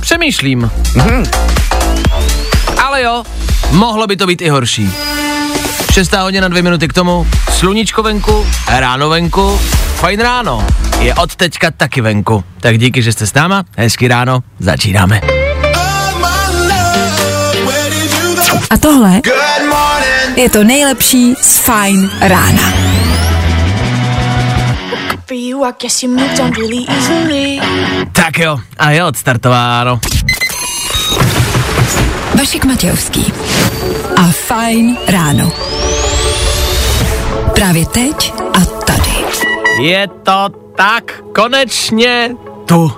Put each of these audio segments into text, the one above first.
Přemýšlím. Ale jo, mohlo by to být i horší. Šestá hodina, dvě minuty k tomu, sluníčko venku, ráno venku, fajn ráno. Je od teďka taky venku. Tak díky, že jste s náma, hezký ráno, začínáme. A tohle je to nejlepší z Fine rána. For you, I guess you moved on really easily. Tak jo, a je odstartováno. Vašek Matějovský a Fine ráno. Právě teď a tady. Je to tak, konečně tu.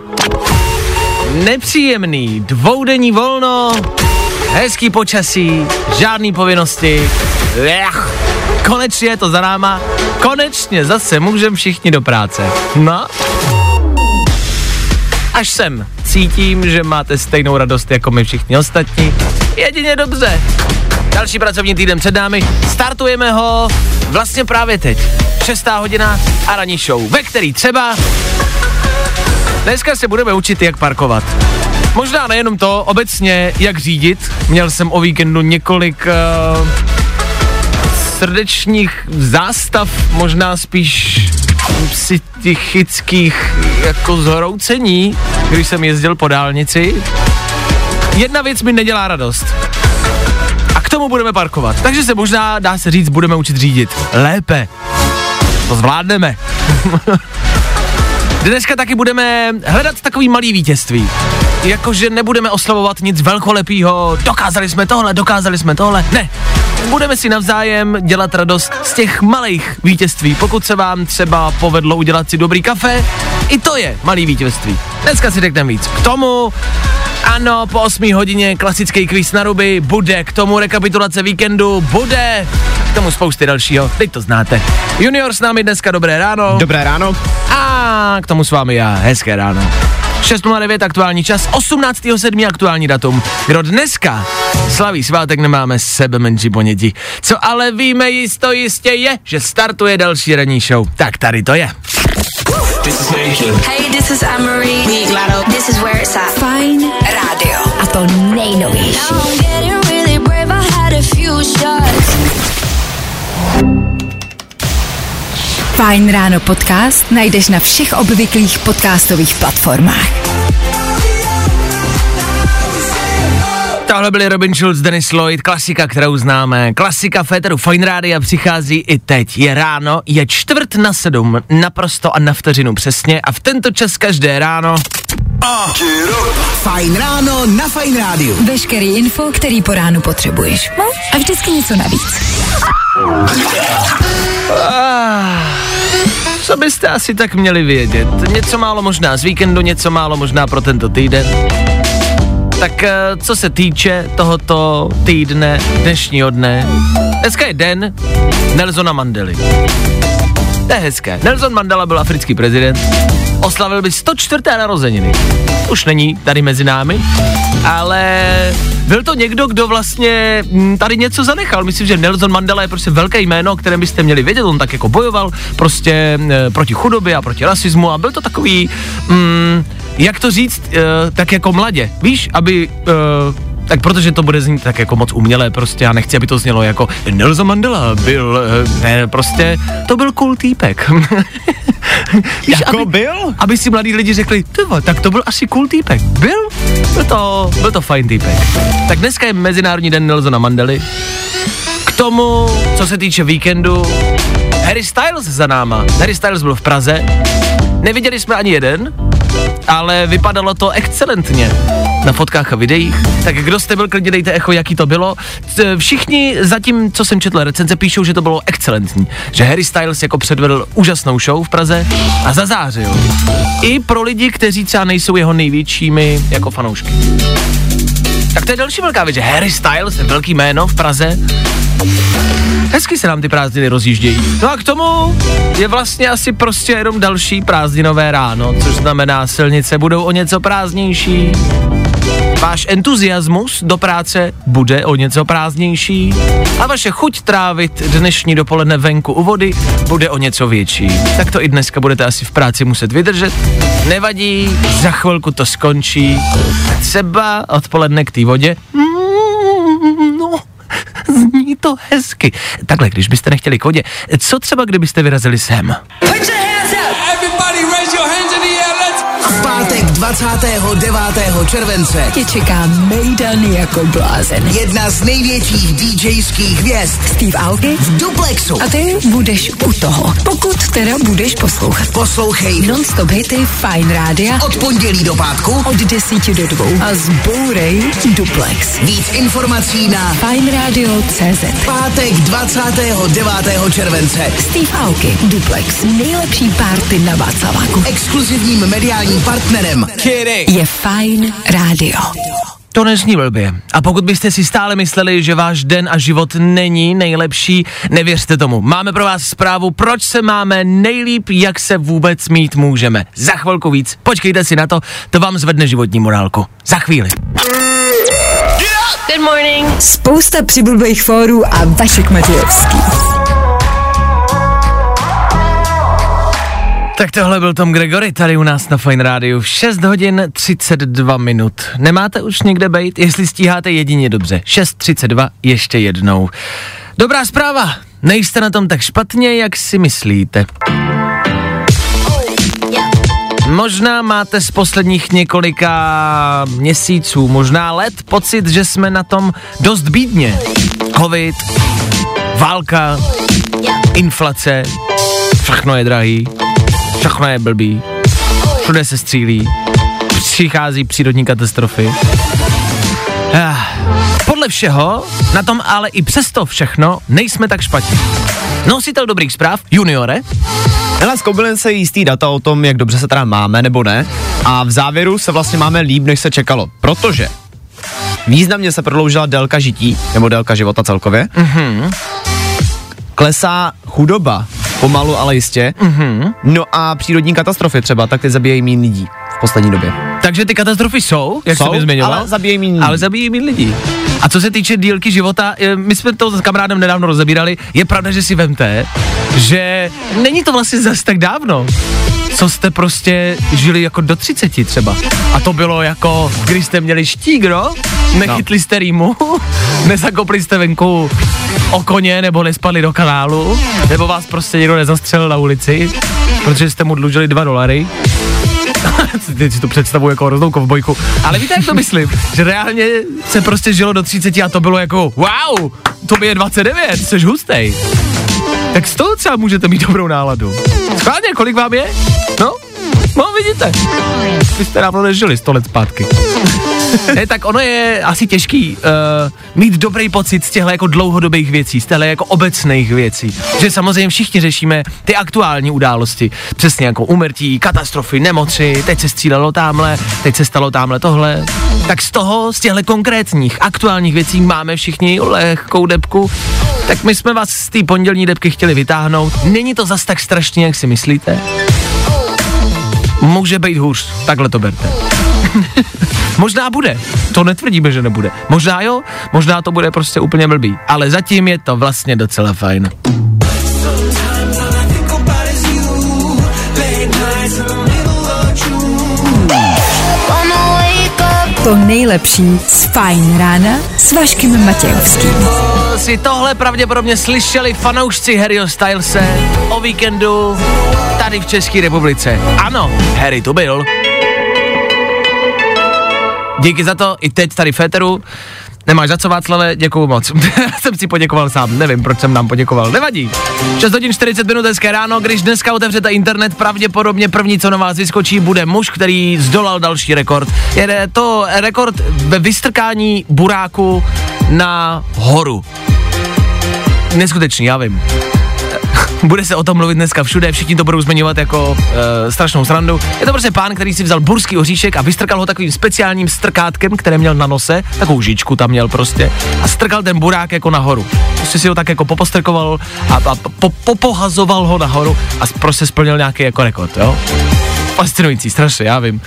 Nepříjemný dvoudenní volno, hezký počasí, žádný povinnosti. Ech, konečně je to za náma, konečně zase můžeme všichni do práce. No, až sem cítím, že máte stejnou radost jako my všichni ostatní. Jedině dobře. Další pracovní týden před námi. Startujeme ho vlastně právě teď. Šestá hodina a ranní show, ve který třeba dneska se budeme učit, jak parkovat. Možná nejenom to, obecně, jak řídit. Měl jsem o víkendu několik uh, srdečních zástav, možná spíš psychických jako zhroucení, když jsem jezdil po dálnici. Jedna věc mi nedělá radost. A k tomu budeme parkovat. Takže se možná, dá se říct, budeme učit řídit. Lépe. To zvládneme. Dneska taky budeme hledat takový malý vítězství. Jakože nebudeme oslavovat nic velkolepého, dokázali jsme tohle, dokázali jsme tohle. Ne, budeme si navzájem dělat radost z těch malých vítězství. Pokud se vám třeba povedlo udělat si dobrý kafe, i to je malý vítězství. Dneska si řekneme víc. K tomu ano, po 8 hodině klasický kvíz na ruby, bude k tomu rekapitulace víkendu, bude k tomu spousty dalšího, teď to znáte. Junior s námi dneska dobré ráno. Dobré ráno. A k tomu s vámi já, hezké ráno. 6.09 aktuální čas, 18.7. aktuální datum. Kdo dneska slaví svátek, nemáme sebe menší ponětí. Co ale víme jisto jistě je, že startuje další ranní show. Tak tady to je. Hey, this is Anne-Marie. This is where it's at. Fine Radio. A to nejnovější. Fajn ráno podcast najdeš na všech obvyklých podcastových platformách. Tohle byli Robin Schulz, Dennis Lloyd, klasika, kterou známe. Klasika Féteru Fine Rádia přichází i teď. Je ráno, je čtvrt na sedm, naprosto a na vteřinu přesně a v tento čas každé ráno Fajn ráno na Fajn rádiu. Veškerý info, který po ránu potřebuješ. No a vždycky něco navíc. Co byste asi tak měli vědět? Něco málo možná z víkendu, něco málo možná pro tento týden. Tak eh, co se týče tohoto týdne, dnešního dne, dneska je den Nelsona Mandely. To je hezké. Nelson Mandela byl africký prezident, oslavil by 104. narozeniny. Už není tady mezi námi, ale byl to někdo, kdo vlastně mm, tady něco zanechal. Myslím, že Nelson Mandela je prostě velké jméno, které byste měli vědět. On tak jako bojoval prostě e, proti chudobě a proti rasismu a byl to takový, mm, jak to říct, e, tak jako mladě. Víš, aby e, tak protože to bude znít tak jako moc umělé, prostě já nechci, aby to znělo jako Nelson Mandela byl, eh, ne, prostě to byl cool týpek. Víš, Jako aby, byl? Aby si mladí lidi řekli, tyvo, tak to byl asi cool týpek. Byl? Byl to, byl to fajn týpek. Tak dneska je Mezinárodní den Nelsona Mandely. K tomu, co se týče víkendu, Harry Styles za náma. Harry Styles byl v Praze. Neviděli jsme ani jeden, ale vypadalo to excelentně. na fotkách a videích. Tak kdo jste byl, klidně dejte echo, jaký to bylo. Všichni zatím, co jsem četl recenze, píšou, že to bylo excelentní. Že Harry Styles jako předvedl úžasnou show v Praze a zazářil. I pro lidi, kteří třeba nejsou jeho největšími jako fanoušky. Tak to je další velká věc, že Harry Styles je velký jméno v Praze. Hezky se nám ty prázdniny rozjíždějí. No a k tomu je vlastně asi prostě jenom další prázdninové ráno, což znamená, silnice budou o něco prázdnější. Váš entuziasmus do práce bude o něco prázdnější a vaše chuť trávit dnešní dopoledne venku u vody bude o něco větší. Tak to i dneska budete asi v práci muset vydržet. Nevadí, za chvilku to skončí. Třeba odpoledne k té vodě. Mm, No, zní to hezky. Takhle, když byste nechtěli k vodě, co třeba kdybyste vyrazili sem? V pátek 29. července Tě čeká Mejdan jako blázen. jedna z největších DJských hvězd Steve Aoki v Duplexu. a ty budeš u toho. Pokud teda budeš poslouchat. Poslouchej Non-stop hity Fine Rádia od pondělí do pátku. od 10 do 2 a zbourej Duplex. Víc informací na FineRadio.cz pátek 29. července. Steve Aoki, Duplex. Nejlepší párty na Václaváku. Exkluzivním mediálním partnerem Je Fine Radio. To nezní blbě. A pokud byste si stále mysleli, že váš den a život není nejlepší, nevěřte tomu. Máme pro vás zprávu, proč se máme nejlíp, jak se vůbec mít můžeme. Za chvilku víc. Počkejte si na to, to vám zvedne životní morálku. Za chvíli. Good morning. Spousta přibulbých fórů a Vašek Matějovský. Tak tohle byl Tom Gregory tady u nás na Fine Rádiu. 6 hodin 32 minut. Nemáte už někde bejt? Jestli stíháte jedině dobře. 6.32 ještě jednou. Dobrá zpráva. Nejste na tom tak špatně, jak si myslíte. Možná máte z posledních několika měsíců, možná let, pocit, že jsme na tom dost bídně. Covid, válka, inflace, všechno je drahý, všechno je blbý, všude se střílí, přichází přírodní katastrofy. Ah, Podle všeho, na tom ale i přesto všechno, nejsme tak špatně. Nositel dobrých zpráv, juniore, Hele, zkoumili se jistý data o tom, jak dobře se teda máme nebo ne a v závěru se vlastně máme líp, než se čekalo, protože významně se prodloužila délka žití, nebo délka života celkově. Mm-hmm. Klesá chudoba, pomalu, ale jistě. Mm-hmm. No a přírodní katastrofy třeba, tak ty zabíjejí méně lidí v poslední době. takže ty katastrofy jsou, jak Jsou, jsem zmiňoval, ale zabíjejí méně lidí. ale zabíjí méně lidí. A co se týče dílky života, my jsme to s kamarádem nedávno rozebírali, je pravda, že si vemte, že není to vlastně zas tak dávno, co jste prostě žili jako do 30 třeba. A to bylo jako, když jste měli štík, no? Nechytli jste rýmu, nezakopli jste venku o koně, nebo nespadli do kanálu, nebo vás prostě někdo nezastřelil na ulici, protože jste mu dlužili dva dolary. Teď si to představuji jako hroznou kovbojku. Ale víte, jak to myslím? Že reálně se prostě žilo do 30 a to bylo jako wow, to je 29, jsi hustej. Tak z toho třeba můžete mít dobrou náladu. Schválně, kolik vám je? No, no vidíte. Vy jste dávno nežili 100 let zpátky. ne, tak ono je asi těžký uh, mít dobrý pocit z těchto jako dlouhodobých věcí, z těchto jako obecných věcí. Že samozřejmě všichni řešíme ty aktuální události, přesně jako umrtí, katastrofy, nemoci, teď se střílelo tamhle, teď se stalo tamhle tohle. Tak z toho, z těchto konkrétních aktuálních věcí máme všichni lehkou depku. Tak my jsme vás z té pondělní depky chtěli vytáhnout. Není to zas tak strašně, jak si myslíte. Může být hůř, takhle to berte. možná bude, to netvrdíme, že nebude. Možná jo, možná to bude prostě úplně blbý, ale zatím je to vlastně docela fajn. To nejlepší z Fine rána s Vaškem Matějovským. Si tohle pravděpodobně slyšeli fanoušci Harryho Stylese o víkendu tady v České republice. Ano, Harry tu byl. Díky za to, i teď tady Féteru. Nemáš za co, Václave, děkuju moc. jsem si poděkoval sám, nevím, proč jsem nám poděkoval. Nevadí. 6 hodin 40 minut hezké ráno, když dneska otevřete internet, pravděpodobně první, co na vás vyskočí, bude muž, který zdolal další rekord. Je to rekord ve vystrkání buráku na horu. Neskutečný, já vím. Bude se o tom mluvit dneska všude, všichni to budou zmiňovat jako e, strašnou srandu. Je to prostě pán, který si vzal burský oříšek a vystrkal ho takovým speciálním strkátkem, které měl na nose, takovou žičku tam měl prostě, a strkal ten burák jako nahoru. Prostě si ho tak jako popostrkoval a, a po, popohazoval ho nahoru a prostě splnil nějaký jako rekord, jo? Fascinující, strašně, já vím.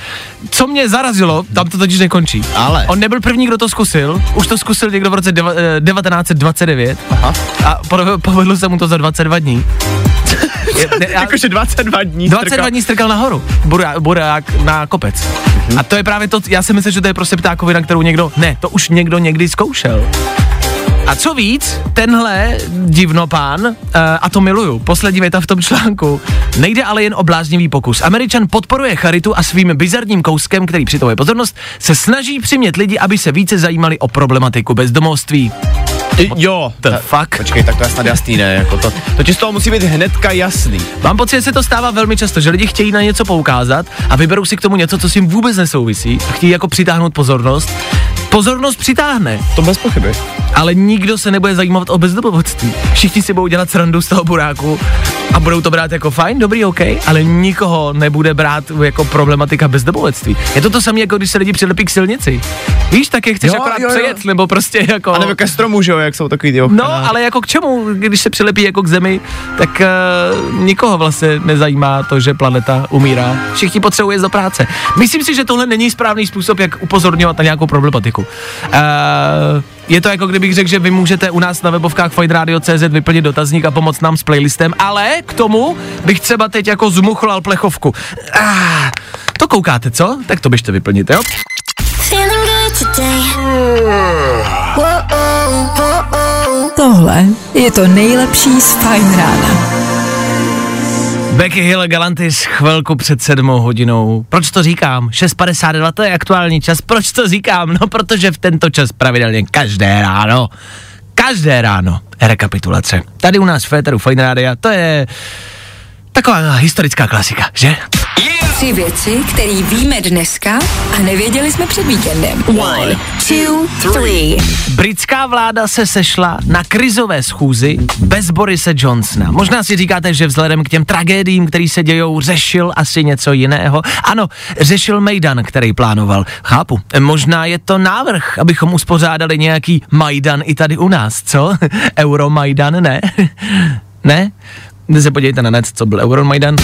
Co mě zarazilo, tam to totiž nekončí. Ale. On nebyl první, kdo to zkusil, už to zkusil někdo v roce deva, eh, 1929 Aha. a po- povedlo se mu to za 22 dní. Jakože 22 dní 22 dní strkal nahoru, burák, burák na kopec. A to je právě to, já si myslím, že to je prostě ptákovina, kterou někdo, ne, to už někdo někdy zkoušel. A co víc, tenhle divnopán, uh, a to miluju, poslední věta v tom článku, nejde ale jen o bláznivý pokus. Američan podporuje charitu a svým bizarním kouskem, který přitahuje pozornost, se snaží přimět lidi, aby se více zajímali o problematiku bezdomovství. Jo, The fuck? Počkej, tak to je snad jasný, ne? Jako to, to ti z toho musí být hnedka jasný. Mám pocit, že se to stává velmi často, že lidi chtějí na něco poukázat a vyberou si k tomu něco, co s tím vůbec nesouvisí a chtějí jako přitáhnout pozornost. Pozornost přitáhne, To bez pochyby. ale nikdo se nebude zajímat o bezdomovectví. Všichni si budou dělat srandu z toho buráku a budou to brát jako fajn, dobrý, OK, ale nikoho nebude brát jako problematika bezdomovectví. Je to to samé, jako když se lidi přilepí k silnici. Víš, tak je chceš Jo, akorát jo, jo. přejet, nebo prostě jako... A nebo ke stromu, že jo, jak jsou takový. No, ale jako k čemu, když se přilepí jako k zemi, tak uh, nikoho vlastně nezajímá to, že planeta umírá. Všichni potřebují do práce. Myslím si, že tohle není správný způsob, jak upozorňovat na nějakou problematiku. Uh, je to jako kdybych řekl, že vy můžete u nás na webovkách fajnradio.cz vyplnit dotazník a pomoct nám s playlistem, ale k tomu bych třeba teď jako zmuchlal plechovku. Ah, to koukáte, co? Tak to běžte vyplnit, jo? Feeling good today. Tohle je to nejlepší z Fajn rána. Becky Hill Galantis chvilku před sedmou hodinou. Proč to říkám? 6.52 to je aktuální čas. Proč to říkám? No, protože v tento čas pravidelně každé ráno, každé ráno rekapitulace. Tady u nás v Féteru Fine Rádia, to je taková historická klasika, že? Tři věci, které víme dneska a nevěděli jsme před víkendem. One, two, three. Britská vláda se sešla na krizové schůzi bez Borise Johnsona. Možná si říkáte, že vzhledem k těm tragédiím, který se dějou, řešil asi něco jiného. Ano, řešil Majdan, který plánoval. Chápu. Možná je to návrh, abychom uspořádali nějaký Majdan i tady u nás, co? Euromajdan, ne? ne? Jde se podívejte na net, co byl Euromajdan.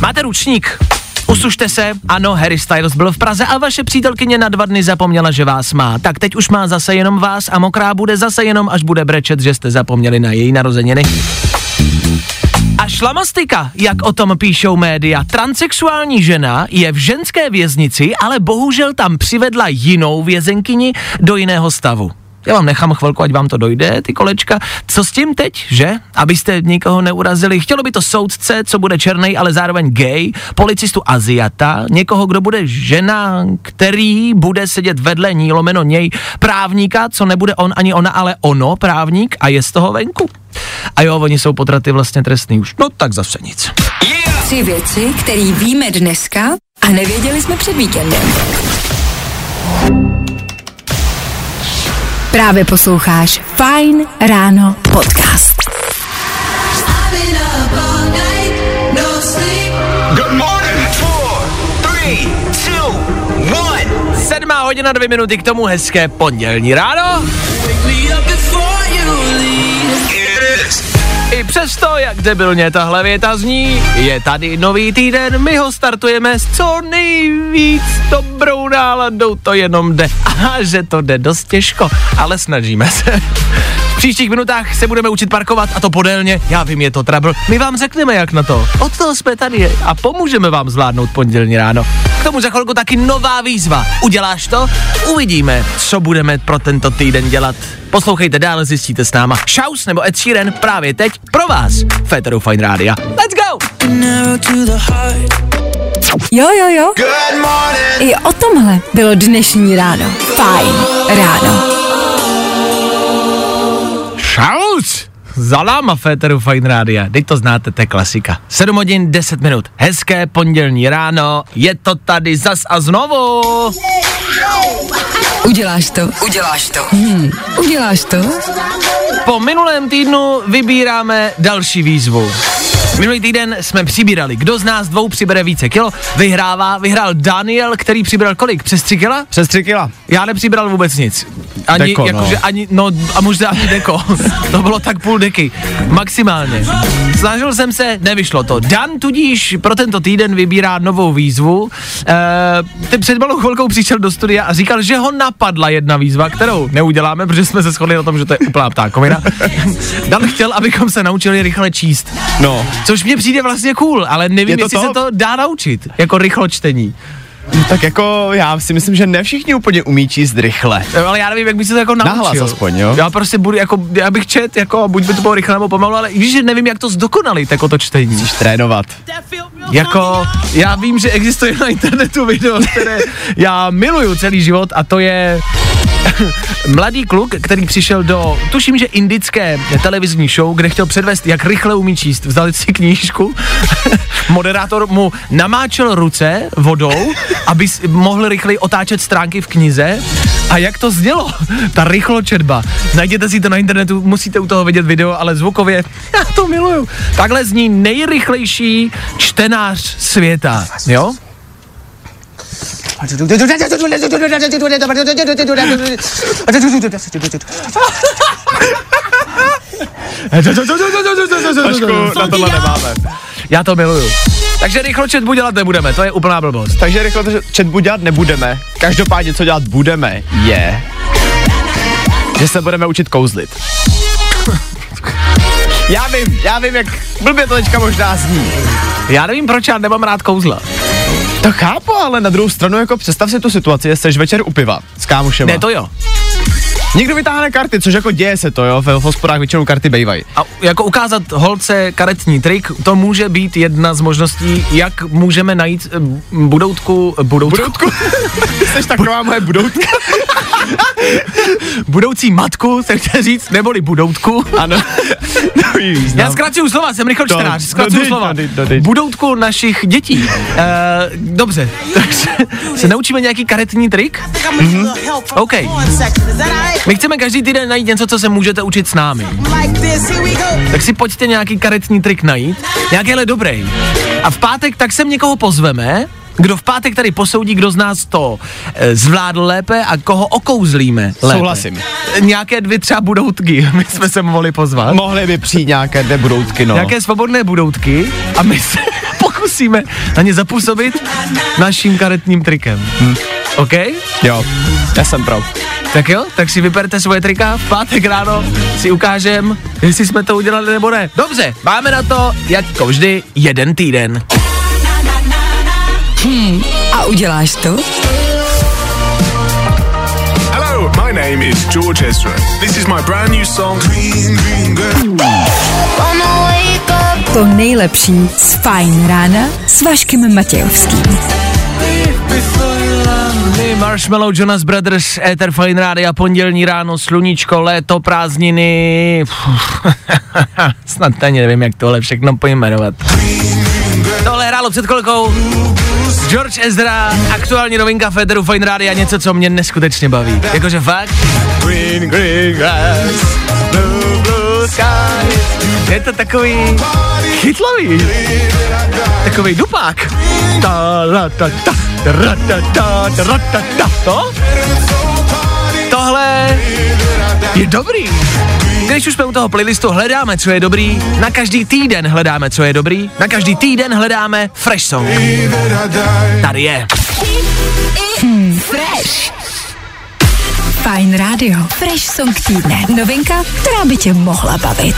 Máte ručník? Usušte se, ano, Harry Styles byl v Praze a vaše přítelkyně na dva dny zapomněla, že vás má. Tak teď už má zase jenom vás a mokrá bude zase jenom, až bude brečet, že jste zapomněli na její narozeniny. A šlamastika, jak o tom píšou média, transexuální žena je v ženské věznici, ale bohužel tam přivedla jinou vězenkyni do jiného stavu. Já vám nechám chvilku, ať vám to dojde, ty kolečka. Co s tím teď, že? Abyste nikoho neurazili. Chtělo by to soudce, co bude černý, ale zároveň gay, policistu Aziata, někoho, kdo bude žena, který bude sedět vedle ní, lomeno něj, právníka, co nebude on ani ona, ale ono, právník, a je z toho venku. A jo, oni jsou potraty vlastně trestný už. No tak zase nic. Tři věci, které víme dneska a nevěděli jsme před víkendem. Právě posloucháš Fine Ráno podcast. Good morning. Four, three, two, one. Sedmá hodina, dvě minuty k tomu hezké pondělní ráno. I přesto, jak debilně tahle věta zní, je tady nový týden, my ho startujeme s co nejvíc dobrou náladou, to jenom jde. A že to jde dost těžko, ale snažíme se. V příštích minutách se budeme učit parkovat a to podélně, já vím, je to trouble. My vám řekneme, jak na to. Od toho jsme tady a pomůžeme vám zvládnout pondělní ráno. K tomu za chvilku taky nová výzva. Uděláš to? Uvidíme, co budeme pro tento týden dělat. Poslouchejte dál, zjistíte s náma. Shaus nebo Ed Sheeran právě teď pro vás. Féteru Fine Rádia. Let's go! Jo, jo, jo. I o tomhle bylo dnešní ráno. Fajn ráno. Šaus! Zaláma Féteru Fine Rádia, teď to znáte, to je klasika. 7 hodin 10 minut, hezké pondělní ráno, je to tady zas a znovu. Uděláš to? Uděláš to. Hmm. Uděláš to? Po minulém týdnu vybíráme další výzvu. Minulý týden jsme přibírali, kdo z nás dvou přibere více kilo, vyhrává, vyhrál Daniel, který přibral kolik? Přes 3 kila? Přes tři kila. Já nepřibral vůbec nic. Ani, Deko, jakože no. ani, no a možná ani deko. to bylo tak půl deky. Maximálně. Snažil jsem se, nevyšlo to. Dan tudíž pro tento týden vybírá novou výzvu. E, ten před malou chvilkou přišel do studia a říkal, že ho napadla jedna výzva, kterou neuděláme, protože jsme se shodli na tom, že to je úplná ptákovina. Dan chtěl, abychom se naučili rychle číst. No. Což mně přijde vlastně cool, ale nevím, Je to jestli to? se to dá naučit, jako rychlo čtení. Tak jako já si myslím, že ne všichni úplně umí číst rychle. Jo, Ale já nevím, jak by se to jako naučil. Nahlas aspoň, jo? Já prostě budu, jako, já bych čet, jako, buď by to bylo rychle nebo pomalu, ale víš, že nevím, jak to zdokonalit, jako to čtení. Musíš trénovat. Jako, já vím, že existuje na internetu video, které já miluju celý život a to je mladý kluk, který přišel do, tuším, že indické televizní show, kde chtěl předvést, jak rychle umí číst. Vzali si knížku, moderátor mu namáčel ruce vodou, aby mohl rychleji otáčet stránky v knize. A jak to znělo? Ta rychločetba. Najděte si to na internetu, musíte u toho vidět video, ale zvukově, já to miluju. Takhle zní nejrychlejší čtenář světa, jo? Vašku, na tohle nemáme. Já to miluju. Takže rychločetbu dělat nebudeme, to je úplná blbost. Takže rychle to četbu dělat nebudeme. Každopádně, co dělat budeme, je, že se budeme učit kouzlit. Já vím, já vím, jak blbě to teďka možná zní. Já nevím, proč já nemám rád kouzla. To chápu, ale na druhou stranu, jako představ si tu situaci, jsi večer u piva s kámošema. Ne, to jo. Někdo vytáhne karty, což jako děje se to, jo, v hospodách většinou karty bejvají. A jako ukázat holce karetní trik, to může být jedna z možností, jak můžeme najít eh, budoutku, budoutku, Budoutku? Jsi taková moje budoutka. budoucí matku, se chtěl říct, neboli budoutku. Ano. Nový význam. Já zkracuju slova, jsem rychlo čtenář, zkracuju slova. dej, no dej. Budoutku našich dětí. Uh, dobře, takže se naučíme nějaký karetní trik? Mhm. OK. My chceme každý týden najít něco, co se můžete učit s námi. Tak si pojďte nějaký karetní trik najít, nějaký ale dobrý. A v pátek tak sem někoho pozveme, kdo v pátek tady posoudí, kdo z nás to e, zvládl lépe a koho okouzlíme lépe. Souhlasím. Nějaké dvě třeba budoutky, my jsme se mohli pozvat. Mohly by přijít nějaké dvě budoutky, no. Nějaké svobodné budoutky a my se pokusíme na ně zapůsobit naším karetním trikem. Hm. OK? Jo, já jsem pro. Tak jo, tak si vyberte svoje trika, v pátek ráno si ukážem, jestli jsme to udělali nebo ne. Dobře, máme na to, jako vždy, jeden týden. A uděláš to? Hello, my name is George Ezra. This is my brand new song. Green, green, green. To nejlepší z Fajn rána s Vaškem Matějovským. Marshmallow, Jonas Brothers, Ether Fine Rádia, pondělní ráno, sluníčko, léto, prázdniny. Snad ani nevím, jak tohle všechno pojmenovat. Tohle hrálo před chvilkou George Ezra, aktuální novinka Federu Fine Rádia, něco, co mě neskutečně baví. Jakože fakt. Green, green grass, blue, blue sky. Je to takový chytlavý. Takový dupák. Ta, la, ta, ta, ra, ta, ta, ta, ra, ta, ta. To? Tohle je dobrý. Když už jsme u toho playlistu, hledáme, co je dobrý. Na každý týden hledáme, co je dobrý. Na každý týden hledáme fresh song. Tady je. Fresh. Fajn rádio. Fresh song týdne. Novinka, která by tě mohla bavit.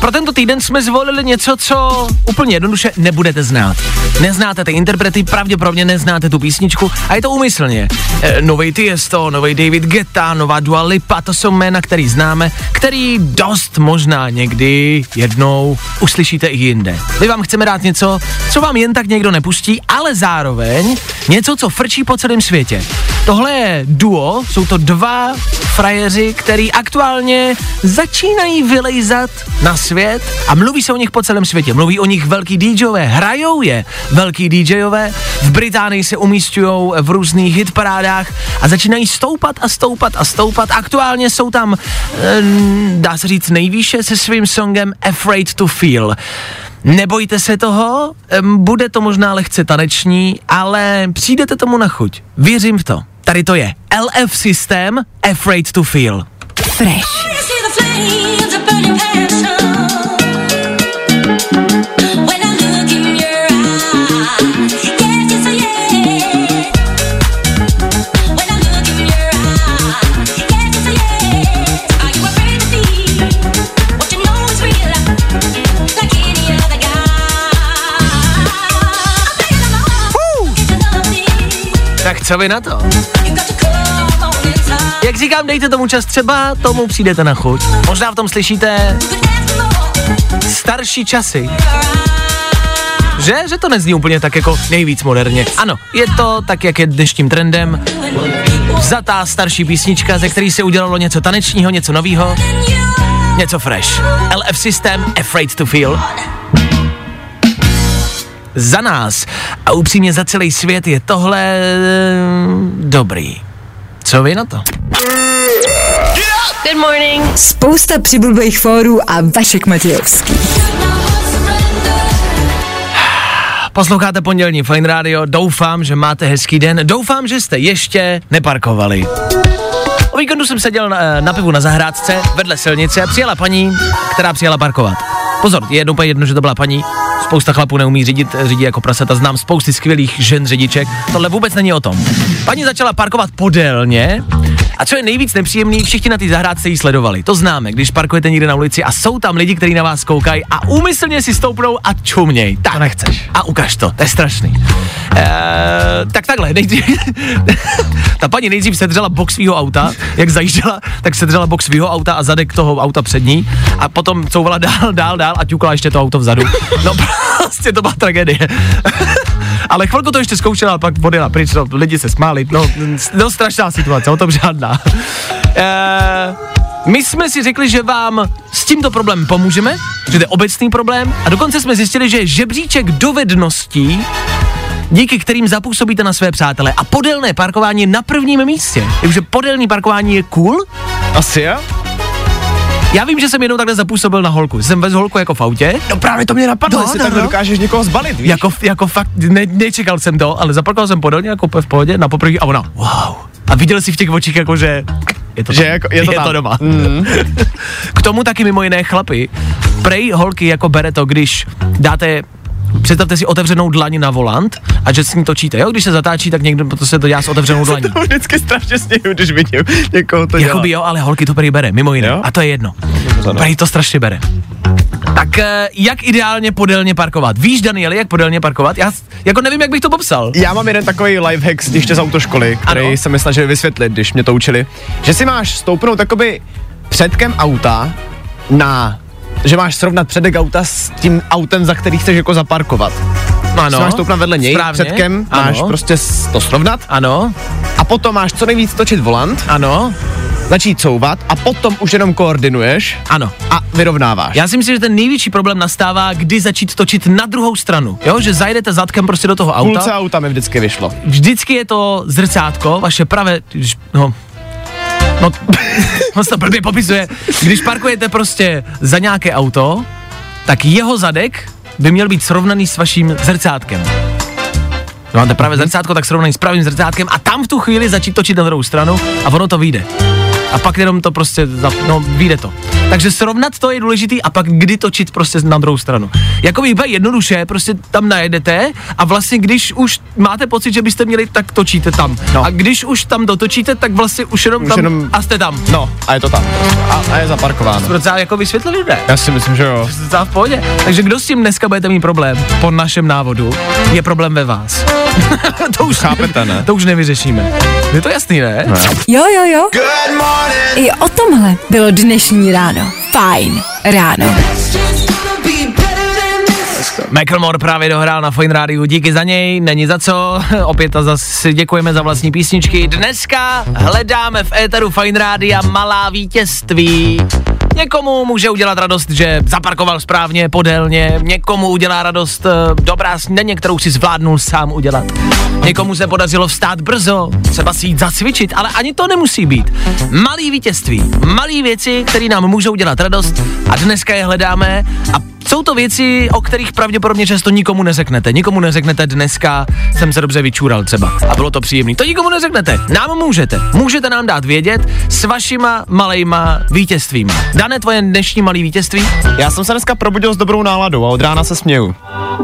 Pro tento týden jsme zvolili něco, co úplně jednoduše nebudete znát. Neznáte ty interprety, pravděpodobně neznáte tu písničku a je to úmyslně. E, novej Tiesto, novej David Guetta, nová Dua Lipa, to jsou jména, který známe, který dost možná někdy jednou uslyšíte i jinde. My vám chceme dát něco, co vám jen tak někdo nepustí, ale zároveň něco, co frčí po celém světě. Tohle je duo, jsou to dva frajeři, který aktuálně začínají vylejzat na svět a mluví se o nich po celém světě. Mluví o nich velký DJové, hrajou je velký DJové, v Británii se umístují v různých hitparádách a začínají stoupat a stoupat a stoupat. Aktuálně jsou tam, eh, dá se říct, nejvýše se svým songem Afraid to Feel. Nebojte se toho, bude to možná lehce taneční, ale přijdete tomu na chuť. Věřím v to. Tady to je LF System Afraid to Feel. Fresh. Co vy na to? Jak říkám, dejte tomu čas, třeba tomu přijdete na chuť. Možná v tom slyšíte starší časy. Že? Že to nezní úplně tak jako nejvíc moderně. Ano, je to tak, jak je dnešním trendem. Zatá starší písnička, ze který se udělalo něco tanečního, něco novýho, něco fresh. LF System, Afraid to Feel. Za nás a upřímně za celý svět je tohle eh, dobrý. Co vy na to? Good morning. Spousta přibulbých fórů a Vašek Matějovský. Posloucháte pondělní Fine Radio, doufám, že máte hezký den, doufám, že jste ještě neparkovali. O víkendu jsem seděl na, na pivu na zahrádce vedle silnice a přijela paní, která přijela parkovat. Pozor, je jedno úplně jedno, že to byla paní, spousta chlapů neumí řídit, řídí jako prasata, znám spousty skvělých žen řidiček, tohle vůbec není o tom. Paní začala parkovat podélně a co je nejvíc nepříjemný, všichni na té zahrádce ji sledovali. To známe, když parkujete někde na ulici a jsou tam lidi, kteří na vás koukají a úmyslně si stoupnou a čuměj. Tak. To nechceš. A ukaž to, to je strašný. Eee, tak takhle, nejdřív, ta paní nejdřív sedřela box svého auta, jak zajížděla, tak sedřela box svého auta a zadek toho auta před ní a potom couvala dál, dál, dál a ťukala ještě to auto vzadu. No prostě to byla tragédie. Ale chvilku to ještě zkoušela, pak odjela pryč, no, lidi se smáli, no, no strašná situace, o tom žádná. Eee, my jsme si řekli, že vám s tímto problémem pomůžeme, že to je obecný problém a dokonce jsme zjistili, že žebříček dovedností, díky kterým zapůsobíte na své přátele. A podélné parkování je na prvním místě. Takže podélní parkování je cool. Asi jo? Já vím, že jsem jednou takhle zapůsobil na holku. Jsem bez holku jako v autě. No právě to mě napadlo, No, jestli no, takhle no. dokážeš někoho zbalit, víš? Jako, jako fakt, ne, nečekal jsem to, ale zaparkoval jsem podélně jako v pohodě na poprvé a ona, wow. A viděl si v těch očích jako, že je to, Že tam. jako- je to je tam. to doma. Mm. K tomu taky mimo jiné chlapy. Prej holky jako bere to, když dáte Představte si otevřenou dlaň na volant a že s ní točíte, jo? Když se zatáčí, tak někdo to se to dělá s otevřenou dlaní. To vždycky strašně sněju, když vidím někoho to dělá. Jakoby jo, ale holky to prý bere, mimo jiné. Jo? A to je jedno. Prý to strašně bere. Tak eh, jak ideálně podélně parkovat? Víš, Danieli, jak podélně parkovat? Já jako nevím, jak bych to popsal. Já mám jeden takový lifehack z- ještě z autoškoly, který Ano. jsem mi snažil vysvětlit, když mě to učili. Že si máš stoupnout takoby předkem auta na že máš srovnat předek auta s tím autem, za který chceš jako zaparkovat. Ano. Máš stoupnout vedle něj, Správně. předkem, Ano. máš prostě to srovnat Ano, a potom máš co nejvíc točit volant, ano, začít couvat a potom už jenom koordinuješ ano. a vyrovnáváš. Já si myslím, že ten největší problém nastává, kdy začít točit na druhou stranu. Jo, že zajedete zadkem prostě do toho Půlce auta. auta mi vždycky vyšlo. Vždycky je to zrcátko, vaše pravé, no, no, on se to blbě popisuje. Když parkujete prostě za nějaké auto, tak jeho zadek by měl být srovnaný s vaším zrcátkem. Když máte pravé zrcátko, tak srovnaný s pravým zrcátkem a tam v tu chvíli začít točit na druhou stranu a ono to vyjde. A pak jenom to prostě, za- no, vyjde to. Takže srovnat to je důležitý a pak kdy točit prostě na druhou stranu. Jako by úplně jednoduše, prostě tam najedete a vlastně když už máte pocit, že byste měli, tak točíte tam. No. A když už tam dotočíte, tak vlastně už jenom Už tam jenom- a jste tam. No, a je to tam. A, a je zaparkováno. Proč jako vysvětlili, ne? Já si myslím, že jo. Docela v pohodě. Takže kdo s tím dneska budete mít problém po našem návodu, je problém ve vás. to už Chápete, ne? To už nevyřešíme. Je to jasný, ne? Jo, jo, jo. Good morning. I o tomhle bylo dnešní ráno. Fajn ráno. Macklemore právě dohrál na Fine Rádiu, díky za něj, není za co, opět a zase děkujeme za vlastní písničky. Dneska hledáme v éteru Fine Rádia malá vítězství. Někomu může udělat radost, že zaparkoval správně, podélně, někomu udělá radost eh, dobrá snídaně, kterou si zvládnul sám udělat. Někomu se podařilo vstát brzo, třeba si jít zacvičit, ale ani to nemusí být. Malý vítězství, malý věci, které nám můžou dělat radost a dneska je hledáme a jsou to věci, o kterých pravděpodobně často nikomu neřeknete. Nikomu neřeknete dneska jsem se dobře vyčúral třeba a bylo to příjemný. To nikomu neřeknete. Nám můžete. Můžete nám dát vědět s vašima malejma vítězstvíma. Dané tvoje dnešní malý vítězství? Já jsem se dneska probudil s dobrou náladou a od rána se směju.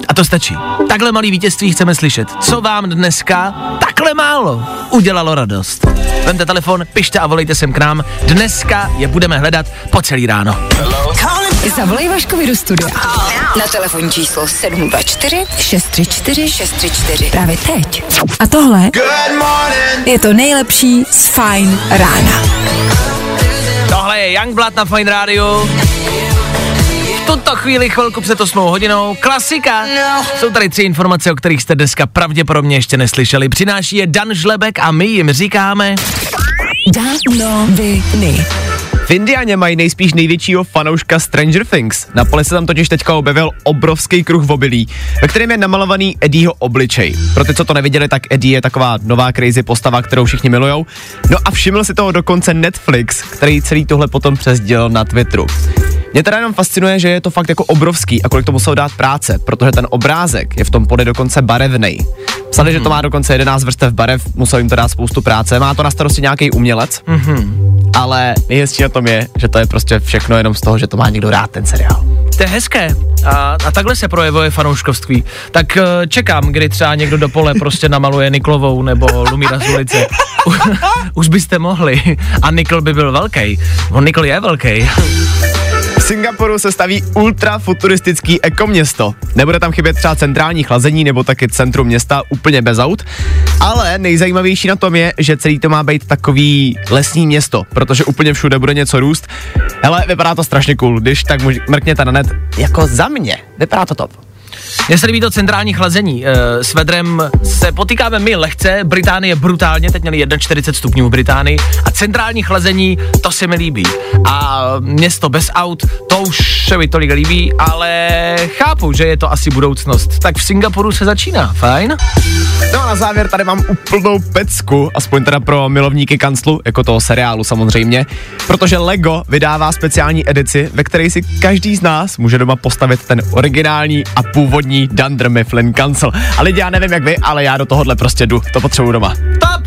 A to stačí. Takhle malý vítězství chceme slyšet. Co vám dneska takhle málo udělalo radost? Vemte telefon, pište a volejte sem k nám. Dneska je budeme hledat po celý ráno. Zavolej Vaškovi do studia. Na telefonní číslo 724 634 634. Právě teď. A tohle je to nejlepší z Fajn rána. Tohle je Youngblood na Fine Radio. V tuto chvíli chvilku před 8 hodinou. Klasika. Jsou tady tři informace, o kterých jste dneska pravděpodobně ještě neslyšeli. Přináší je Dan Žlebek a my jim říkáme... Danoviny. V Indianě mají nejspíš největšího fanouška Stranger Things. Na poli se tam totiž teďka objevil obrovský kruh v obilí, ve kterém je namalovaný Eddieho obličej. Pro ty, co to neviděli, tak Eddie je taková nová crazy postava, kterou všichni milujou. No a všiml si toho dokonce Netflix, který celý tohle potom přesdělil na Twitteru. Mě teda jenom fascinuje, že je to fakt jako obrovský a kolik to musel dát práce, protože ten obrázek je v tom pode dokonce barevnej. Psali, že to má dokonce 11 vrstev barev, musel jim to dát spoustu práce, má to na starosti nějaký umělec, ale nejhezčí na tom je, že to je prostě všechno jenom z toho, že to má někdo rád ten seriál. To je hezké. A, a takhle se projevuje fanouškovství. Tak eh, čekám, kdy třeba někdo do pole prostě namaluje Niklovou nebo Lumíra z ulice. Už byste mohli. A Nikl by byl velký. On Nikl je velký. Singapuru se staví ultrafuturistický ekoměsto. Nebude tam chybět třeba centrální chlazení nebo taky centrum města úplně bez aut, ale nejzajímavější na tom je, že celý to má být takový lesní město, protože úplně všude bude něco růst. Hele, vypadá to strašně cool, když tak mrkněte na net, jako za mě, vypadá to top. Mně se líbí to centrální chlazení. E, s vedrem se potýkáme my lehce, Británie brutálně, teď měli 41 stupňů v Británii a centrální chlazení, to se mi líbí. A město bez aut, to už se mi tolik líbí, ale chápu, že je to asi budoucnost. Tak v Singapuru se začíná, fajn? No a na závěr tady mám úplnou pecku, aspoň teda pro milovníky kanclu, jako toho seriálu samozřejmě, protože Lego vydává speciální edici, ve které si každý z nás může doma postavit ten originální a původní Dunder Mifflin kancel. A lidi, já nevím jak vy, ale já do tohohle prostě jdu, to potřebuju doma. Top!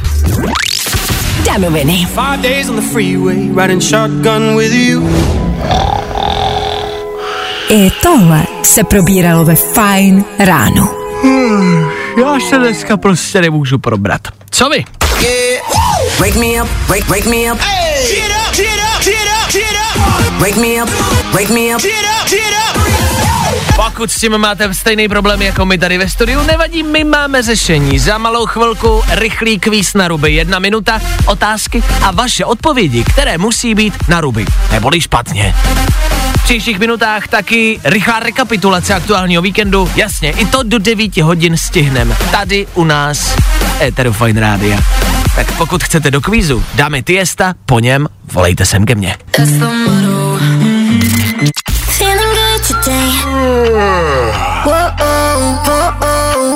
Danoviny. Five days on the freeway, riding shotgun with you. I tohle se probíralo ve Fajn ráno. Já se dneska prostě nemůžu probrat. Co vy? Wake me up, wake, wake me up, Get up, get up, get up, get up, wake me up, wake me up, get up. Pokud s tím máte stejný problém jako my tady ve studiu, nevadí, my máme řešení. Za malou chvilku rychlý kvíz na ruby. Jedna minuta, otázky a vaše odpovědi, které musí být na ruby. Neboli špatně. V příštích minutách taky rychlá rekapitulace aktuálního víkendu. Jasně, i to do 9 hodin stihnem. Tady u nás Eteru Fine Rádia. Tak pokud chcete do kvízu, dáme Tiesta, po něm volejte sem ke mně. Feeling good today.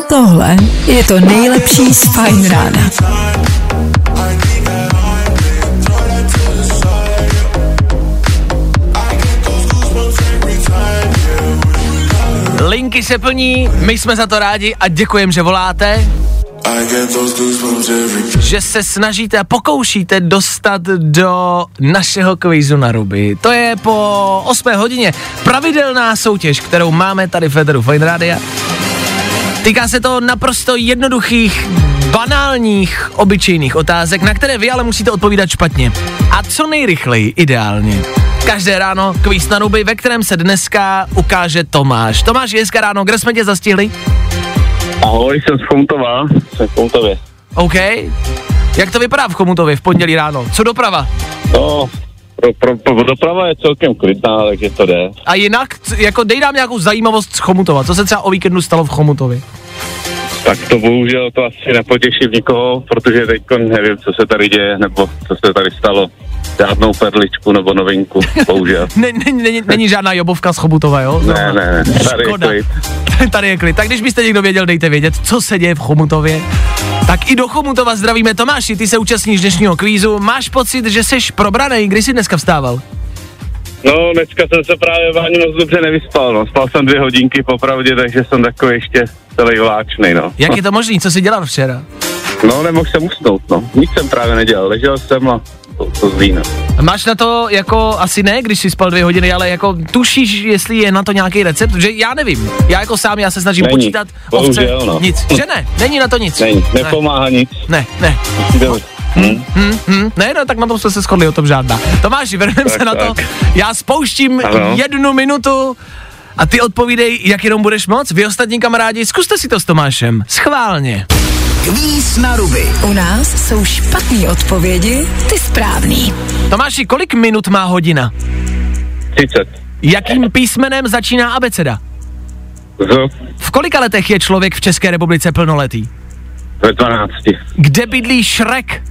Tohle je to nejlepší z Fajn rána. Linky se plní, my jsme za to rádi a děkujem, že voláte. Že se snažíte a pokoušíte dostat do našeho kvízu na ruby. To je po 8 hodině pravidelná soutěž, kterou máme tady v Federu Fine Radio. Týká se to naprosto jednoduchých, banálních, obyčejných otázek, na které vy ale musíte odpovídat špatně. A co nejrychleji, ideálně. Každé ráno kvíz na ruby, ve kterém se dneska ukáže Tomáš. Tomáš, je ráno, kde jsme tě zastihli? Ahoj, jsem z Chomutová, jsem v Chomutově. OK. Jak to vypadá v Chomutově v pondělí ráno? Co doprava? No, pro, pro, pro, doprava je celkem klidná, takže to jde. A jinak, c- jako dej nám nějakou zajímavost z Chomutova. Co se třeba o víkendu stalo v Chomutově? Tak to bohužel to asi nepotěší nikoho, protože teď nevím, co se tady děje, nebo co se tady stalo. Žádnou perličku nebo novinku, bohužel. Ne, ne, není, není žádná jobovka z Chomutova, jo? Ne, ne, ne, tady je Škoda. klid. Tady je klid. Tak když byste někdo věděl, dejte vědět, co se děje v Chomutově. Tak i do Chomutova zdravíme Tomáši, ty se účastníš dnešního kvízu. Máš pocit, že jsi probranej, kdy jsi dneska vstával? No, dneska jsem se právě ani moc dobře nevyspal, no. Spal jsem dvě hodinky popravdě, takže jsem takový ještě celý vláčnej, no. Jak je to možný, co jsi dělal včera? No, nemohl jsem usnout, no. Nic jsem právě nedělal, ležel jsem a to, to no. Máš na to jako, asi ne, když jsi spal dvě hodiny, ale jako tušíš, jestli je na to nějaký recept, že já nevím. Já jako sám, já se snažím Není. počítat Bohužel, no. Nic, že ne, není na to nic. Není, nepomáhá nic. Ne, ne. Hm. Hm, hm, ne, no, tak na tom jsme se shodli, o tom žádná. Tomáši, vrhneme se na to. tak. Já spouštím Ano. jednu minutu a ty odpovídej, jak jenom budeš moc. Vy ostatní kamarádi, zkuste si to s Tomášem. Schválně. Kvíz na ruby. U nás jsou špatné odpovědi, ty správný. Tomáši, kolik minut má hodina? 30. Jakým písmenem začíná abeceda? Z, V kolika letech je člověk v České republice plnoletý? ve 12. Kde bydlí Šrek?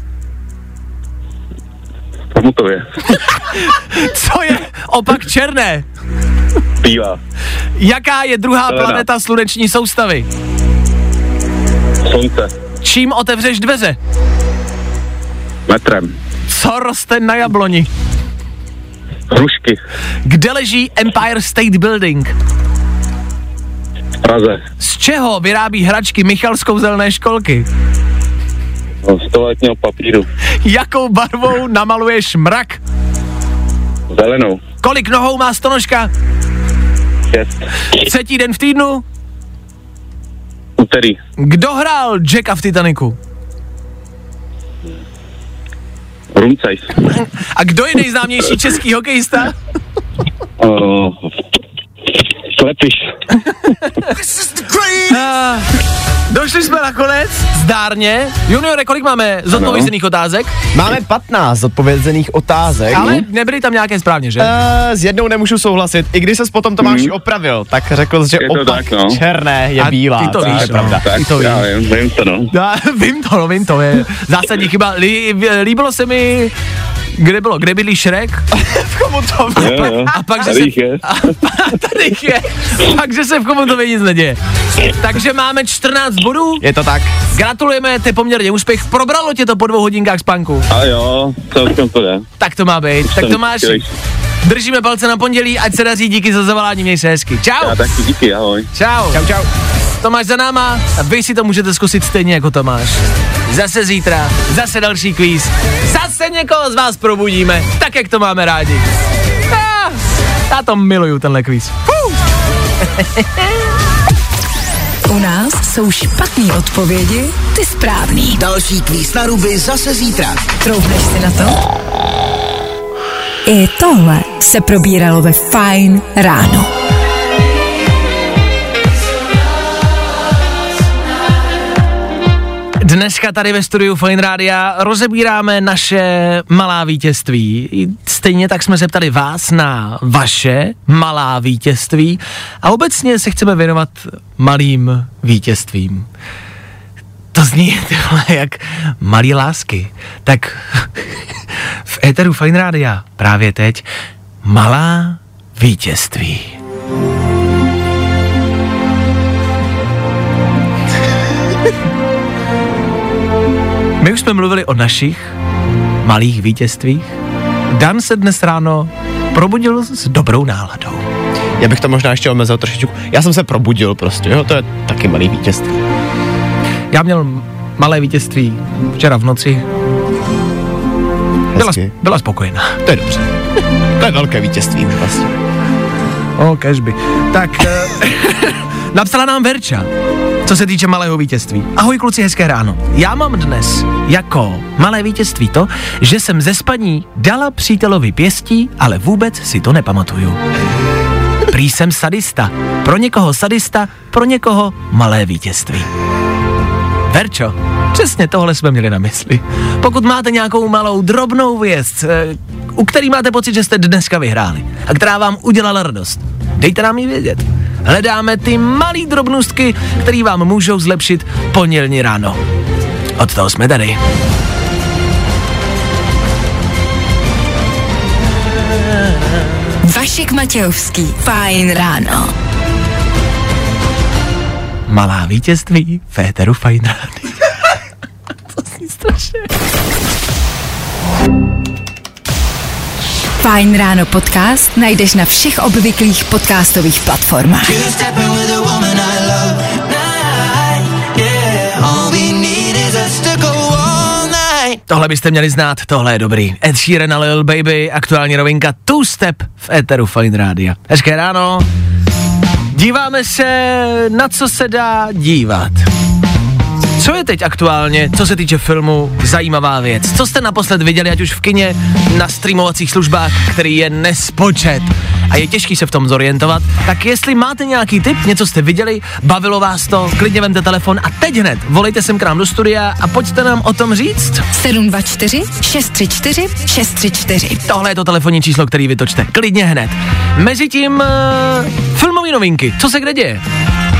Chomutově. Co je opak černé? Bývá. Jaká je druhá Zelená. planeta sluneční soustavy? Slunce. Čím otevřeš dveře? Metrem. Co roste na jabloni? Hrušky. Kde leží Empire State Building? Praze. Z čeho vyrábí hračky Michal z kouzelné školky? No, z toaletního papíru. Jakou barvou namaluješ mrak? Zelenou. Kolik nohou má stonožka? Šest. Třetí den v týdnu? Úterý. Kdo hrál Jacka v Titaniku? Rumcajs. A kdo je nejznámější český hokejista? Uh, Klepiš. Ah, Došli jsme nakonec, zdárně. Juniore, kolik máme zodpovězených otázek? Máme 15 odpovězených otázek. Ale nebyly tam nějaké správně, že? Uh, s jednou nemůžu souhlasit. I když se potom Tomáši opravil, tak řekl, že Je to opak tak, no. černé je A bílá. ty to víš, je no. pravda. Tak, Ty to já víš. vím, vím to, no. Já, vím to, no, vím to, je zásadní chyba. Lí, líbilo se mi, kde bylo, kde bydlí Šrek? v Chomutově. Jo, jo. A pak, že Tady se, jich je. a, tady je. Pak, že se v Chomutově nic neděje. Takže máme 14 bodů. Je to tak. Gratulujeme, ty poměrně úspěch. Probralo tě to po dvou hodinkách spánku. A jo, celkem to jde. Tak to má být. Tak to máš. chtělejší. Držíme palce na pondělí, ať se daří, díky za zavolání, měj se hezky. Čau. Já taky díky, ahoj. Čau. Čau, čau. Tomáš za náma a vy si to můžete zkusit stejně jako Tomáš. Zase zítra, zase další kvíz. Zase někoho z vás probudíme, tak jak to máme rádi. Já, já to miluju, tenhle kvíz. U nás jsou špatné odpovědi, ty správný. Další kvíz na ruby zase zítra. Troubneš si na to? I tohle se probíralo ve Fine ráno. Dneska tady ve studiu Fine Rádia rozebíráme naše malá vítězství. Stejně tak jsme se ptali vás na vaše malá vítězství a obecně se chceme věnovat malým vítězstvím. To zní tohle jak malý lásky. Tak v éteru Fine Rádia právě teď malá vítězství. My už jsme mluvili o našich malých vítězstvích. Dan se dnes ráno probudil s dobrou náladou. Já bych to možná ještě omezil trošičku. Já jsem se probudil prostě, jo, to je taky malý vítězství. Já měl malé vítězství včera v noci. Byla, Hezky. byla spokojená. To je dobře. To je velké vítězství už vlastně. O, kežby. Tak, eh, napsala nám Verča, co se týče malého vítězství. Ahoj kluci, hezké ráno. Já mám dnes jako malé vítězství to, že jsem ze spaní dala přítelovi pěstí, ale vůbec si to nepamatuju. Prý jsem sadista. Pro někoho sadista, pro někoho malé vítězství. Verčo, přesně tohle jsme měli na mysli. Pokud máte nějakou malou drobnou věc, eh, u který máte pocit, že jste dneska vyhráli a která vám udělala radost, dejte nám ji vědět. Hledáme ty malý drobnostky, které vám můžou zlepšit pondělní ráno. Od toho jsme tady. Vašek Matějovský. Fajn ráno. Malá vítězství Féteru Fine Radio. to zní strašně. Fajn ráno podcast najdeš na všech obvyklých podcastových platformách. Tohle byste měli znát, tohle je dobrý. Ed Sheeran a Lil Baby, aktuální rovinka Two Step v Eteru Fine Radio. Hezké ráno. Díváme se, na co se dá dívat. Co je teď aktuálně, co se týče filmu, zajímavá věc? Co jste naposled viděli, ať už v kině, na streamovacích službách, který je nespočet a je těžký se v tom zorientovat, tak jestli máte nějaký tip, něco jste viděli, bavilo vás to, klidně vemte telefon a teď hned volejte sem k nám do studia a pojďte nám o tom říct. 724 634 634. Tohle je to telefonní číslo, který vytočte. Klidně hned. Mezitím uh, filmové novinky. Co se kde děje?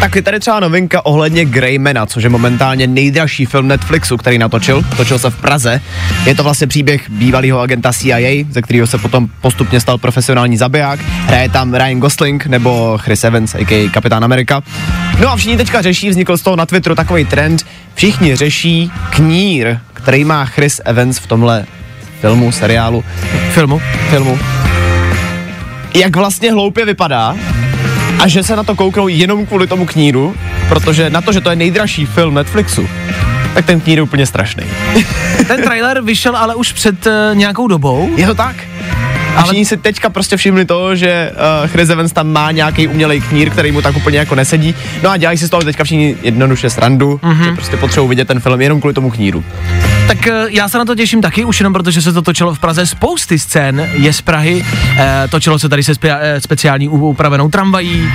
Tak je tady třeba novinka ohledně Greymana, což je momentálně nejdražší film Netflixu, který natočil. Točil se v Praze. Je to vlastně příběh bývalého agenta CIA, ze kterého se potom postupně stal profesionální zabiják. Hraje tam Ryan Gosling nebo Chris Evans, a.k.a. Kapitán Amerika. No a všichni teďka řeší, vznikl z toho na Twitteru takový trend, všichni řeší knír, který má Chris Evans v tomhle filmu, seriálu, Filmu? filmu. Jak vlastně hloupě vypadá a že se na to kouknou jenom kvůli tomu kníru, protože na to, že to je nejdražší film Netflixu, tak ten knír je úplně strašný. Ten trailer vyšel ale už před uh, nějakou dobou. Je to tak? A všichni si teďka prostě všimli toho, že uh, Chris Evans tam má nějaký umělej knír, který mu tak úplně jako nesedí. No a dělají si z toho teďka všichni jednoduše srandu, mm-hmm. že prostě potřebují vidět ten film jenom kvůli tomu kníru. Tak uh, já se na to těším taky, už jenom protože se to točilo v Praze. Spousty scén je z Prahy. Uh, točilo se tady se spe, uh, speciální upravenou tramvají.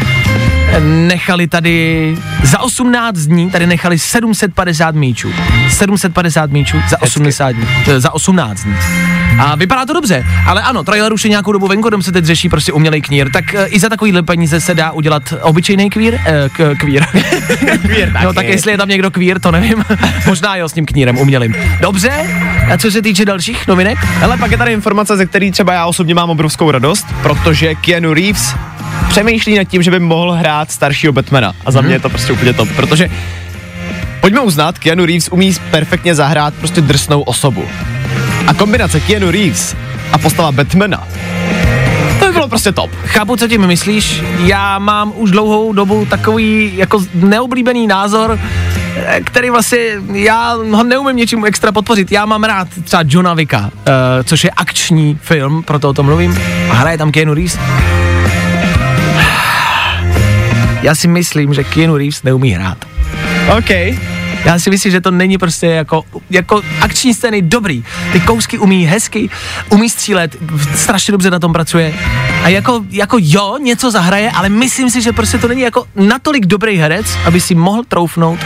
Eh, Nechali tady za 18 dní, tady nechali 750 míčů. 750 míčů za 80 dní, eh, za 18 dní. A vypadá to dobře, ale ano, trailer už je nějakou dobu venku, se teď řeší prostě umělej knír, tak uh, i za takovýhle peníze se dá udělat obyčejný kvír, k, kvír. Kvír No tak jestli je tam někdo kvír, to nevím. Možná jo s tím knírem umělým. Dobře, a co se týče dalších novinek? Hele, pak je tady informace, ze který třeba já osobně mám obrovskou radost, protože Keanu Reeves přemýšlí nad tím, že by mohl hrát staršího Batmana. A za mě je to prostě úplně top, protože pojďme uznat, Keanu Reeves umí perfektně zahrát prostě drsnou osobu. A kombinace Keanu Reeves a postava Batmana, bylo prostě top. Chápu, co tím myslíš. Já mám už dlouhou dobu takový jako neoblíbený názor, který vlastně, já ho neumím něčím extra podpořit. Já mám rád třeba Johna Vicka, uh, což je akční film, proto o tom mluvím. A hraje tam Keanu Reeves. Já si myslím, že Keanu Reeves neumí hrát. OK. Já si myslím, že to není prostě jako, jako akční scény dobrý. Ty kousky umí hezky, umí střílet, strašně dobře na tom pracuje. A jako, jako jo, něco zahraje, ale myslím si, že prostě to není jako natolik dobrý herec, aby si mohl troufnout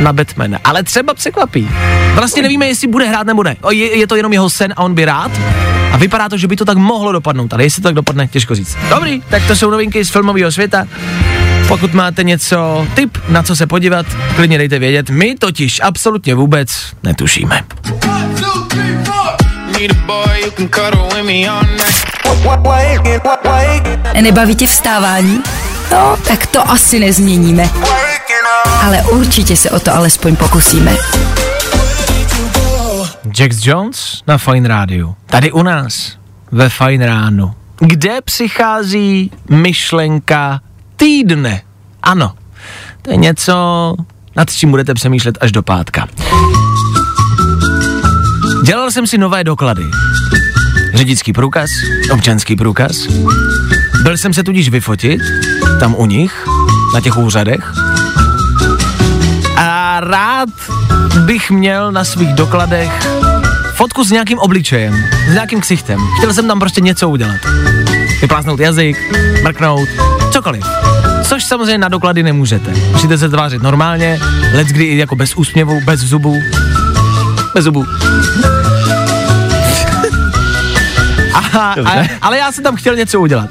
na Batmana. Ale třeba překvapí. Vlastně nevíme, jestli bude hrát nebo ne. Je, je to jenom jeho sen a on by rád. A vypadá to, že by to tak mohlo dopadnout, ale jestli to tak dopadne, těžko říct. Dobrý, tak to jsou novinky z filmového světa. Pokud máte něco, tip, na co se podívat, klidně dejte vědět. My totiž absolutně vůbec netušíme. Nebaví tě vstávání? No, tak to asi nezměníme. Ale určitě se o to alespoň pokusíme. Jax Jones na Fine Radio. Tady u nás, ve Fine ránu. Kde přichází myšlenka týdne? Ano, to je něco, nad čím budete přemýšlet až do pátka. Dělal jsem si nové doklady. Řidičský průkaz, občanský průkaz. Byl jsem se tudíž vyfotit, tam u nich, na těch úřadech. A rád bych měl na svých dokladech fotku s nějakým obličejem, s nějakým ksichtem. Chtěl jsem tam prostě něco udělat. Vyplásnout jazyk, mrknout, cokoliv. Což samozřejmě na doklady nemůžete. Musíte se tvářit normálně, let kdy i jako bez úsměvu, bez zubů. Bez zubů. Aha, a, ale já jsem tam chtěl něco udělat.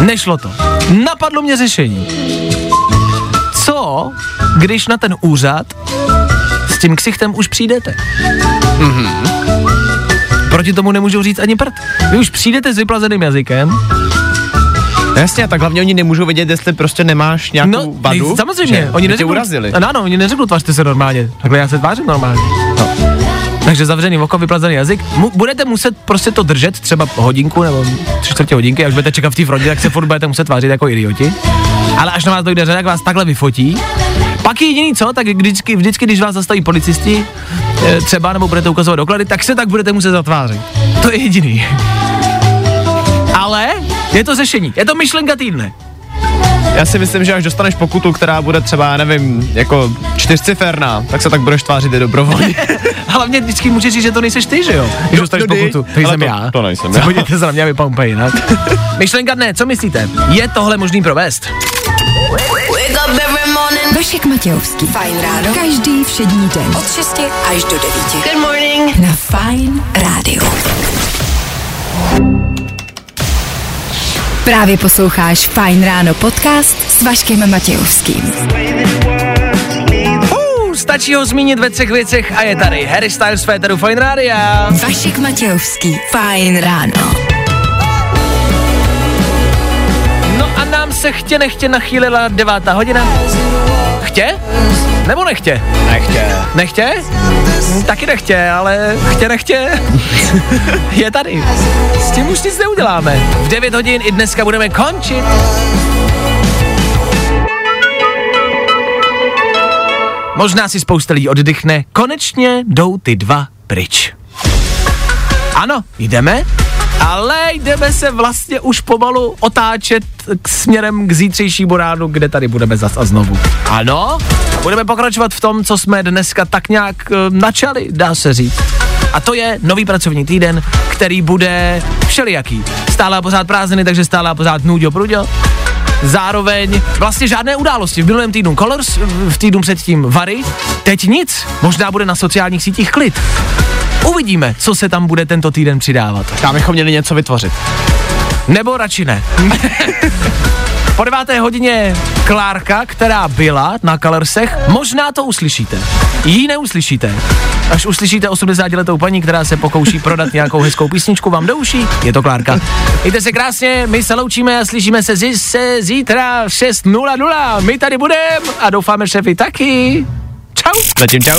Nešlo to. Napadlo mě řešení. Co, když na ten úřad s tím ksichtem už přijdete? Mhm. Proti tomu nemůžu říct ani prd. Vy už přijdete s vyplazeným jazykem, Jasně, a tak hlavně oni nemůžou vědět, jestli prostě nemáš nějakou No, vadu. nej- samozřejmě, že? oni neřeknou, urazili. Ano, ano, oni neřeknou, tvařte se normálně. Takhle já se tvářím normálně. No. Takže zavřený oko, vyplazený jazyk. Mu, budete muset prostě to držet třeba hodinku nebo tři čtvrtě hodinky, až budete čekat v té frontě, tak se furt budete muset tvářit jako idioti. Ale až na vás dojde řada, tak vás takhle vyfotí. Pak je jediný co, tak vždycky, vždycky, když vás zastaví policisti, eh, třeba nebo budete ukazovat doklady, tak se tak budete muset zatvářit. To je jediný. Je to řešení, je to myšlenka týdne. Já si myslím, že až dostaneš pokutu, která bude třeba, já nevím, jako čtyřciferná, tak se tak budeš tvářit i dobrovolně. Hlavně vždycky můžeš říct, že to nejseš ty, že jo? Když No, dostaneš no, pokutu. To jsem to- já. to nejsem Co já. Podívejte se na mě, vypadám úplně jinak. Myšlenka dne, co myslíte? Je tohle možný provést? Vašek Matějovský. Fajn ráno. Každý všední den. Od 6 až do 9. Good morning. Na Fajn rádiu. Právě posloucháš Fajn ráno podcast s Vaškem Matějovským. Uh, stačí ho zmínit ve třech věcech a je tady Harry Styles Féteru Fine Rádia. Vašek Matějovský. Fajn ráno. No a nám se chtě nechtě nachýlila devátá hodina. Chtě? Nebo nechtě? Nechtě. Nechtě? Hm, Taky nechtě, ale chtě nechtě. je tady. S tím už nic neuděláme. V 9 hodin i dneska budeme končit. Možná si spousta lidí oddychne. Konečně jdou ty dva pryč. Ano, jdeme, ale jdeme se vlastně už pomalu otáčet k směrem k zítřejšímu ránu, kde tady budeme zas a znovu. Ano, budeme pokračovat v tom, co jsme dneska tak nějak eh, načali, dá se říct. A to je nový pracovní týden, který bude všelijaký. Stále a pořád prázdniny, takže stále a pořád nuďo pruďo. Zároveň vlastně žádné události. V minulém týdnu Colors, v týdnu předtím Vary, teď nic. Možná bude na sociálních sítích klid. Uvidíme, co se tam bude tento týden přidávat. Tam bychom měli něco vytvořit. Nebo radši ne. Po deváté hodině Klárka, která byla na Colorsech, možná to uslyšíte. Jí neuslyšíte. Až uslyšíte 80-letou paní, která se pokouší prodat nějakou hezkou písničku vám do uší, je to Klárka. Mějte se krásně, my se loučíme a slyšíme se zase zítra v 6.00. My tady budeme a doufáme, že vy taky. Čau. Zatím čau.